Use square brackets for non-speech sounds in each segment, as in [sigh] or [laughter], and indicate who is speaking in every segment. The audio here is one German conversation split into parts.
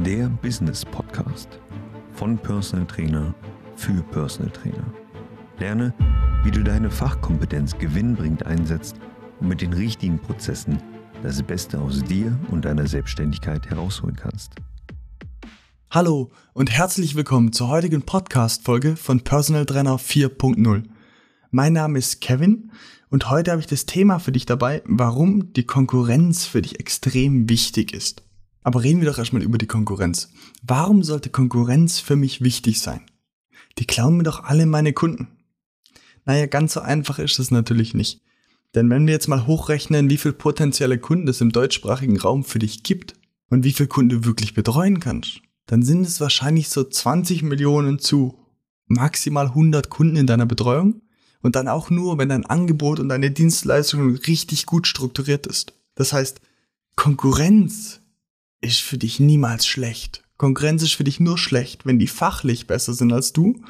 Speaker 1: der Business Podcast von Personal Trainer für Personal Trainer. Lerne, wie du deine Fachkompetenz gewinnbringend einsetzt und mit den richtigen Prozessen das Beste aus dir und deiner Selbstständigkeit herausholen kannst.
Speaker 2: Hallo und herzlich willkommen zur heutigen Podcast-Folge von Personal Trainer 4.0. Mein Name ist Kevin und heute habe ich das Thema für dich dabei, warum die Konkurrenz für dich extrem wichtig ist. Aber reden wir doch erstmal über die Konkurrenz. Warum sollte Konkurrenz für mich wichtig sein? Die klauen mir doch alle meine Kunden. Naja, ganz so einfach ist es natürlich nicht. Denn wenn wir jetzt mal hochrechnen, wie viel potenzielle Kunden es im deutschsprachigen Raum für dich gibt und wie viel Kunden du wirklich betreuen kannst, dann sind es wahrscheinlich so 20 Millionen zu maximal 100 Kunden in deiner Betreuung und dann auch nur, wenn dein Angebot und deine Dienstleistung richtig gut strukturiert ist. Das heißt, Konkurrenz ist für dich niemals schlecht. Konkurrenz ist für dich nur schlecht, wenn die fachlich besser sind als du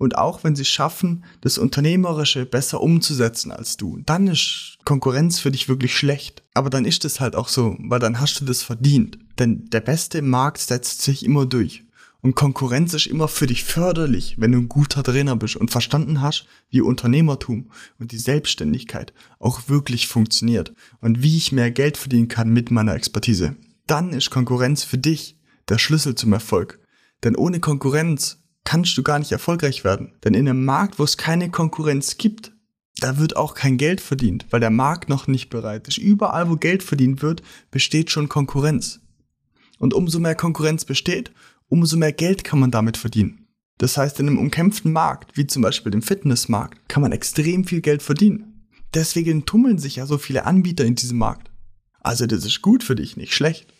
Speaker 2: und auch wenn sie schaffen, das Unternehmerische besser umzusetzen als du. Dann ist Konkurrenz für dich wirklich schlecht. Aber dann ist es halt auch so, weil dann hast du das verdient. Denn der Beste im Markt setzt sich immer durch. Und Konkurrenz ist immer für dich förderlich, wenn du ein guter Trainer bist und verstanden hast, wie Unternehmertum und die Selbstständigkeit auch wirklich funktioniert und wie ich mehr Geld verdienen kann mit meiner Expertise dann ist Konkurrenz für dich der Schlüssel zum Erfolg. Denn ohne Konkurrenz kannst du gar nicht erfolgreich werden. Denn in einem Markt, wo es keine Konkurrenz gibt, da wird auch kein Geld verdient, weil der Markt noch nicht bereit ist. Überall, wo Geld verdient wird, besteht schon Konkurrenz. Und umso mehr Konkurrenz besteht, umso mehr Geld kann man damit verdienen. Das heißt, in einem umkämpften Markt, wie zum Beispiel dem Fitnessmarkt, kann man extrem viel Geld verdienen. Deswegen tummeln sich ja so viele Anbieter in diesem Markt. Also das ist gut für dich, nicht schlecht.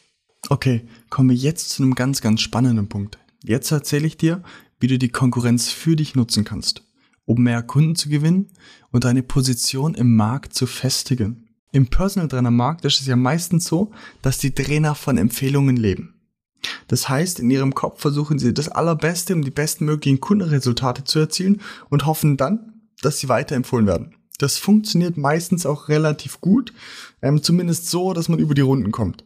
Speaker 2: Okay, kommen wir jetzt zu einem ganz, ganz spannenden Punkt. Jetzt erzähle ich dir, wie du die Konkurrenz für dich nutzen kannst, um mehr Kunden zu gewinnen und deine Position im Markt zu festigen. Im Personal Trainer Markt ist es ja meistens so, dass die Trainer von Empfehlungen leben. Das heißt, in ihrem Kopf versuchen sie das Allerbeste, um die bestmöglichen Kundenresultate zu erzielen und hoffen dann, dass sie weiterempfohlen werden. Das funktioniert meistens auch relativ gut, ähm, zumindest so, dass man über die Runden kommt.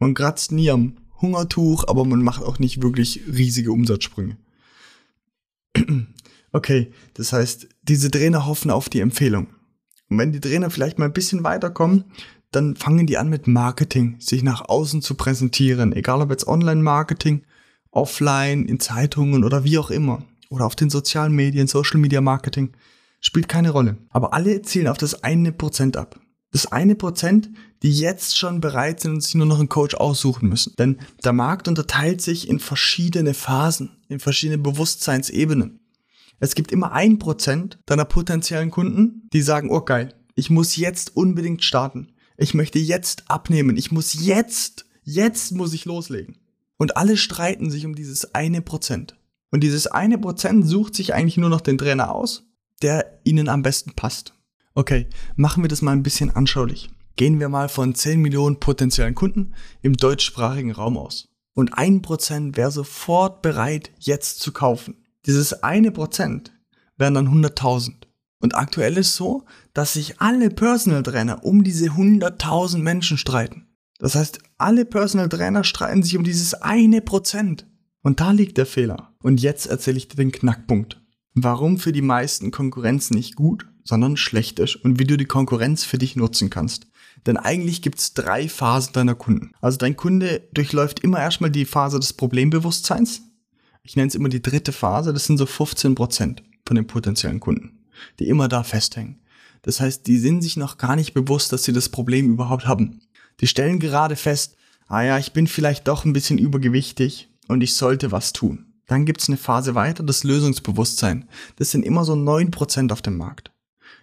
Speaker 2: Man kratzt nie am Hungertuch, aber man macht auch nicht wirklich riesige Umsatzsprünge. [clears throat] Okay, das heißt, diese Trainer hoffen auf die Empfehlung. Und wenn die Trainer vielleicht mal ein bisschen weiterkommen, dann fangen die an mit Marketing, sich nach außen zu präsentieren, egal ob jetzt Online-Marketing, offline, in Zeitungen oder wie auch immer. Oder auf den sozialen Medien, Social Media Marketing. Spielt keine Rolle. Aber alle zielen auf das eine Prozent ab das eine Prozent, die jetzt schon bereit sind und sich nur noch einen Coach aussuchen müssen. Denn der Markt unterteilt sich in verschiedene Phasen, in verschiedene Bewusstseinsebenen. Es gibt immer ein Prozent deiner potenziellen Kunden, die sagen, oh geil, ich muss jetzt unbedingt starten. Ich möchte jetzt abnehmen. Ich muss jetzt, jetzt muss ich loslegen. Und alle streiten sich um dieses eine Prozent. Und dieses eine Prozent sucht sich eigentlich nur noch den Trainer aus, der ihnen am besten passt. Okay, machen wir das mal ein bisschen anschaulich. Gehen wir mal von 10 Millionen potenziellen Kunden im deutschsprachigen Raum aus. Und ein Prozent wäre sofort bereit, jetzt zu kaufen. Dieses eine Prozent wären dann 100.000. Und aktuell ist so, dass sich alle Personal Trainer um diese 100.000 Menschen streiten. Das heißt, alle Personal Trainer streiten sich um dieses eine Prozent. Und da liegt der Fehler. Und jetzt erzähle ich dir den Knackpunkt. Warum für die meisten Konkurrenz nicht gut sondern schlecht ist und wie du die Konkurrenz für dich nutzen kannst. Denn eigentlich gibt es drei Phasen deiner Kunden. Also dein Kunde durchläuft immer erstmal die Phase des Problembewusstseins. Ich nenne es immer die dritte Phase, das sind so 15 Prozent von den potenziellen Kunden, die immer da festhängen. Das heißt, die sind sich noch gar nicht bewusst, dass sie das Problem überhaupt haben. Die stellen gerade fest, ah ja, ich bin vielleicht doch ein bisschen übergewichtig und ich sollte was tun. Dann gibt es eine Phase weiter, das Lösungsbewusstsein. Das sind immer so 9% auf dem Markt.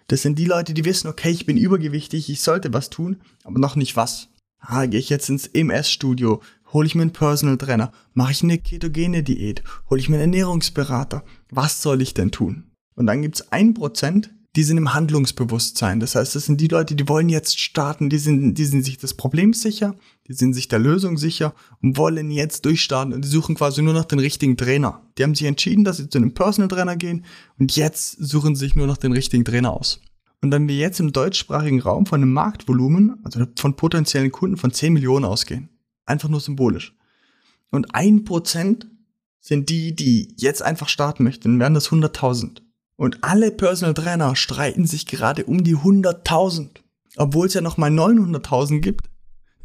Speaker 2: Das sind die Leute, die wissen, okay, ich bin übergewichtig, ich sollte was tun, aber noch nicht was. Ah, gehe ich jetzt ins EMS-Studio, hole ich mir einen Personal Trainer, mache ich eine ketogene Diät, hole ich mir einen Ernährungsberater. Was soll ich denn tun? Und dann gibt's ein Prozent, die sind im Handlungsbewusstsein. Das heißt, das sind die Leute, die wollen jetzt starten, die sind, die sind sich des Problems sicher, die sind sich der Lösung sicher und wollen jetzt durchstarten und die suchen quasi nur nach den richtigen Trainer. Die haben sich entschieden, dass sie zu einem Personal Trainer gehen und jetzt suchen sie sich nur nach den richtigen Trainer aus. Und wenn wir jetzt im deutschsprachigen Raum von einem Marktvolumen, also von potenziellen Kunden von 10 Millionen ausgehen, einfach nur symbolisch, Und ein Prozent sind die, die jetzt einfach starten möchten, dann wären das 100.000. Und alle Personal Trainer streiten sich gerade um die 100.000. Obwohl es ja noch mal 900.000 gibt,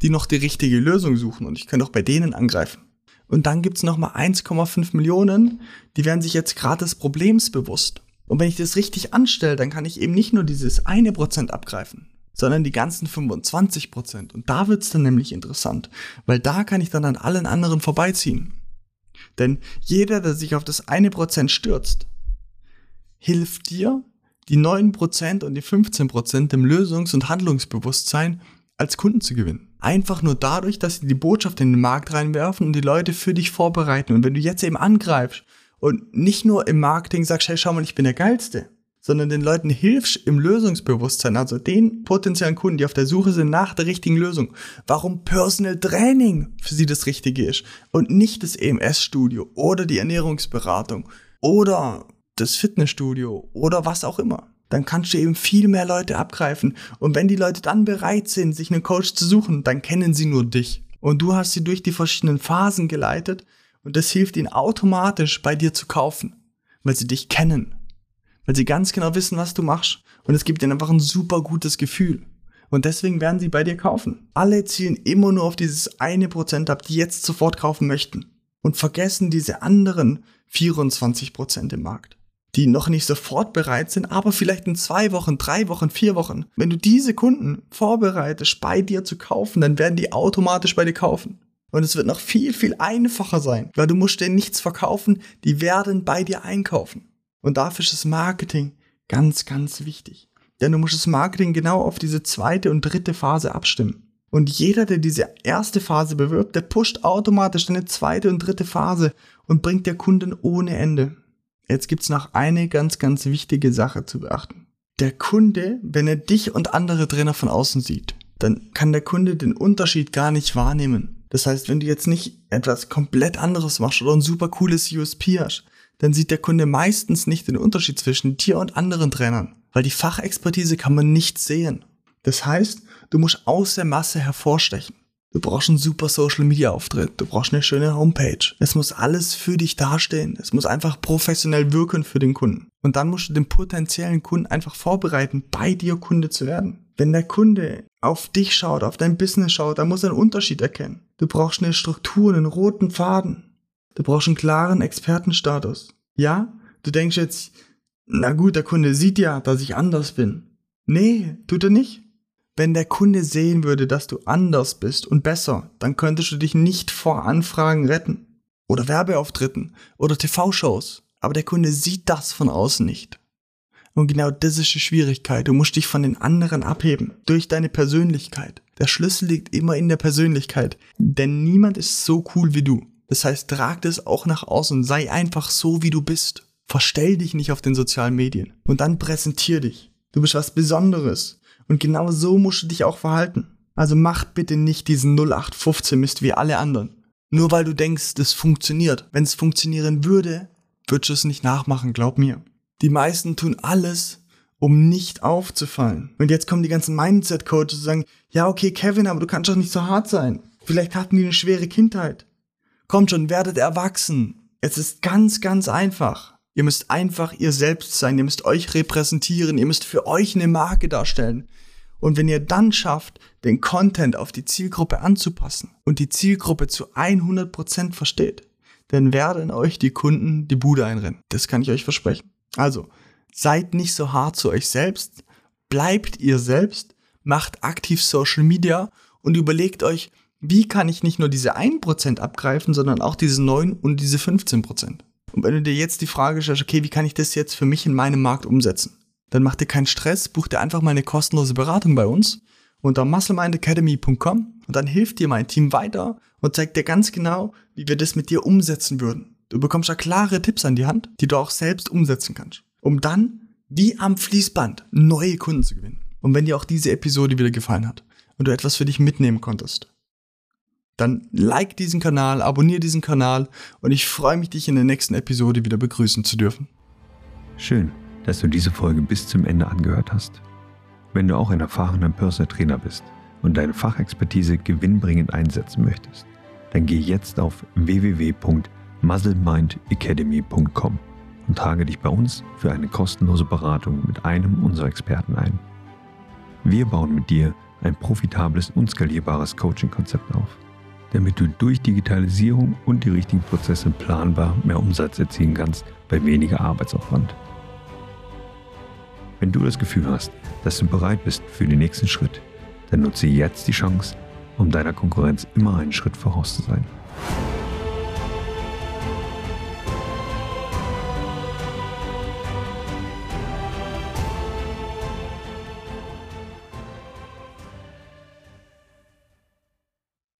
Speaker 2: die noch die richtige Lösung suchen. Und ich kann auch bei denen angreifen. Und dann gibt's noch mal 1,5 Millionen, die werden sich jetzt gerade des Problems bewusst. Und wenn ich das richtig anstelle, dann kann ich eben nicht nur dieses eine Prozent abgreifen, sondern die ganzen 25 Prozent. Und da wird's dann nämlich interessant, weil da kann ich dann an allen anderen vorbeiziehen. Denn jeder, der sich auf das eine Prozent stürzt, hilft dir, die 9% und die 15% im Lösungs- und Handlungsbewusstsein als Kunden zu gewinnen. Einfach nur dadurch, dass sie die Botschaft in den Markt reinwerfen und die Leute für dich vorbereiten. Und wenn du jetzt eben angreifst und nicht nur im Marketing sagst, hey, schau mal, ich bin der Geilste, sondern den Leuten hilfst im Lösungsbewusstsein, also den potenziellen Kunden, die auf der Suche sind nach der richtigen Lösung, warum Personal Training für sie das Richtige ist und nicht das EMS-Studio oder die Ernährungsberatung oder das Fitnessstudio oder was auch immer. Dann kannst du eben viel mehr Leute abgreifen. Und wenn die Leute dann bereit sind, sich einen Coach zu suchen, dann kennen sie nur dich. Und du hast sie durch die verschiedenen Phasen geleitet und das hilft ihnen automatisch bei dir zu kaufen, weil sie dich kennen, weil sie ganz genau wissen, was du machst und es gibt ihnen einfach ein super gutes Gefühl. Und deswegen werden sie bei dir kaufen. Alle zielen immer nur auf dieses eine Prozent ab, die jetzt sofort kaufen möchten und vergessen diese anderen 24 Prozent im Markt die noch nicht sofort bereit sind, aber vielleicht in zwei Wochen, drei Wochen, vier Wochen. Wenn du diese Kunden vorbereitest, bei dir zu kaufen, dann werden die automatisch bei dir kaufen. Und es wird noch viel, viel einfacher sein, weil du musst denen nichts verkaufen, die werden bei dir einkaufen. Und dafür ist das Marketing ganz, ganz wichtig. Denn du musst das Marketing genau auf diese zweite und dritte Phase abstimmen. Und jeder, der diese erste Phase bewirbt, der pusht automatisch eine zweite und dritte Phase und bringt der Kunden ohne Ende. Jetzt gibt's noch eine ganz, ganz wichtige Sache zu beachten. Der Kunde, wenn er dich und andere Trainer von außen sieht, dann kann der Kunde den Unterschied gar nicht wahrnehmen. Das heißt, wenn du jetzt nicht etwas komplett anderes machst oder ein super cooles USP hast, dann sieht der Kunde meistens nicht den Unterschied zwischen dir und anderen Trainern, weil die Fachexpertise kann man nicht sehen. Das heißt, du musst aus der Masse hervorstechen. Du brauchst einen super Social Media Auftritt. Du brauchst eine schöne Homepage. Es muss alles für dich dastehen. Es muss einfach professionell wirken für den Kunden. Und dann musst du den potenziellen Kunden einfach vorbereiten, bei dir Kunde zu werden. Wenn der Kunde auf dich schaut, auf dein Business schaut, dann muss er einen Unterschied erkennen. Du brauchst eine Struktur, einen roten Faden. Du brauchst einen klaren Expertenstatus. Ja? Du denkst jetzt, na gut, der Kunde sieht ja, dass ich anders bin. Nee, tut er nicht. Wenn der Kunde sehen würde, dass du anders bist und besser, dann könntest du dich nicht vor Anfragen retten. Oder Werbeauftritten oder TV-Shows. Aber der Kunde sieht das von außen nicht. Und genau das ist die Schwierigkeit. Du musst dich von den anderen abheben. Durch deine Persönlichkeit. Der Schlüssel liegt immer in der Persönlichkeit. Denn niemand ist so cool wie du. Das heißt, trag das auch nach außen. Sei einfach so, wie du bist. Verstell dich nicht auf den sozialen Medien. Und dann präsentier dich. Du bist was Besonderes. Und genau so musst du dich auch verhalten. Also mach bitte nicht diesen 0815 Mist wie alle anderen. Nur weil du denkst, das funktioniert. Wenn es funktionieren würde, würdest du es nicht nachmachen, glaub mir. Die meisten tun alles, um nicht aufzufallen. Und jetzt kommen die ganzen Mindset-Coaches und sagen, ja, okay, Kevin, aber du kannst doch nicht so hart sein. Vielleicht hatten die eine schwere Kindheit. Kommt schon, werdet erwachsen. Es ist ganz, ganz einfach. Ihr müsst einfach ihr selbst sein, ihr müsst euch repräsentieren, ihr müsst für euch eine Marke darstellen. Und wenn ihr dann schafft, den Content auf die Zielgruppe anzupassen und die Zielgruppe zu 100% versteht, dann werden euch die Kunden die Bude einrennen. Das kann ich euch versprechen. Also, seid nicht so hart zu euch selbst, bleibt ihr selbst, macht aktiv Social Media und überlegt euch, wie kann ich nicht nur diese 1% abgreifen, sondern auch diese 9 und diese 15%. Und wenn du dir jetzt die Frage stellst, okay, wie kann ich das jetzt für mich in meinem Markt umsetzen? Dann mach dir keinen Stress, buch dir einfach mal eine kostenlose Beratung bei uns unter musclemindacademy.com und dann hilft dir mein Team weiter und zeigt dir ganz genau, wie wir das mit dir umsetzen würden. Du bekommst da klare Tipps an die Hand, die du auch selbst umsetzen kannst, um dann wie am Fließband neue Kunden zu gewinnen. Und wenn dir auch diese Episode wieder gefallen hat und du etwas für dich mitnehmen konntest, dann like diesen Kanal, abonniere diesen Kanal und ich freue mich, dich in der nächsten Episode wieder begrüßen zu dürfen.
Speaker 1: Schön, dass du diese Folge bis zum Ende angehört hast. Wenn du auch ein erfahrener Personal Trainer bist und deine Fachexpertise gewinnbringend einsetzen möchtest, dann geh jetzt auf www.muzzlemindacademy.com und trage dich bei uns für eine kostenlose Beratung mit einem unserer Experten ein. Wir bauen mit dir ein profitables und skalierbares Coaching-Konzept auf, damit du durch Digitalisierung und die richtigen Prozesse planbar mehr Umsatz erzielen kannst bei weniger Arbeitsaufwand. Wenn du das Gefühl hast, dass du bereit bist für den nächsten Schritt, dann nutze jetzt die Chance, um deiner Konkurrenz immer einen Schritt voraus zu sein.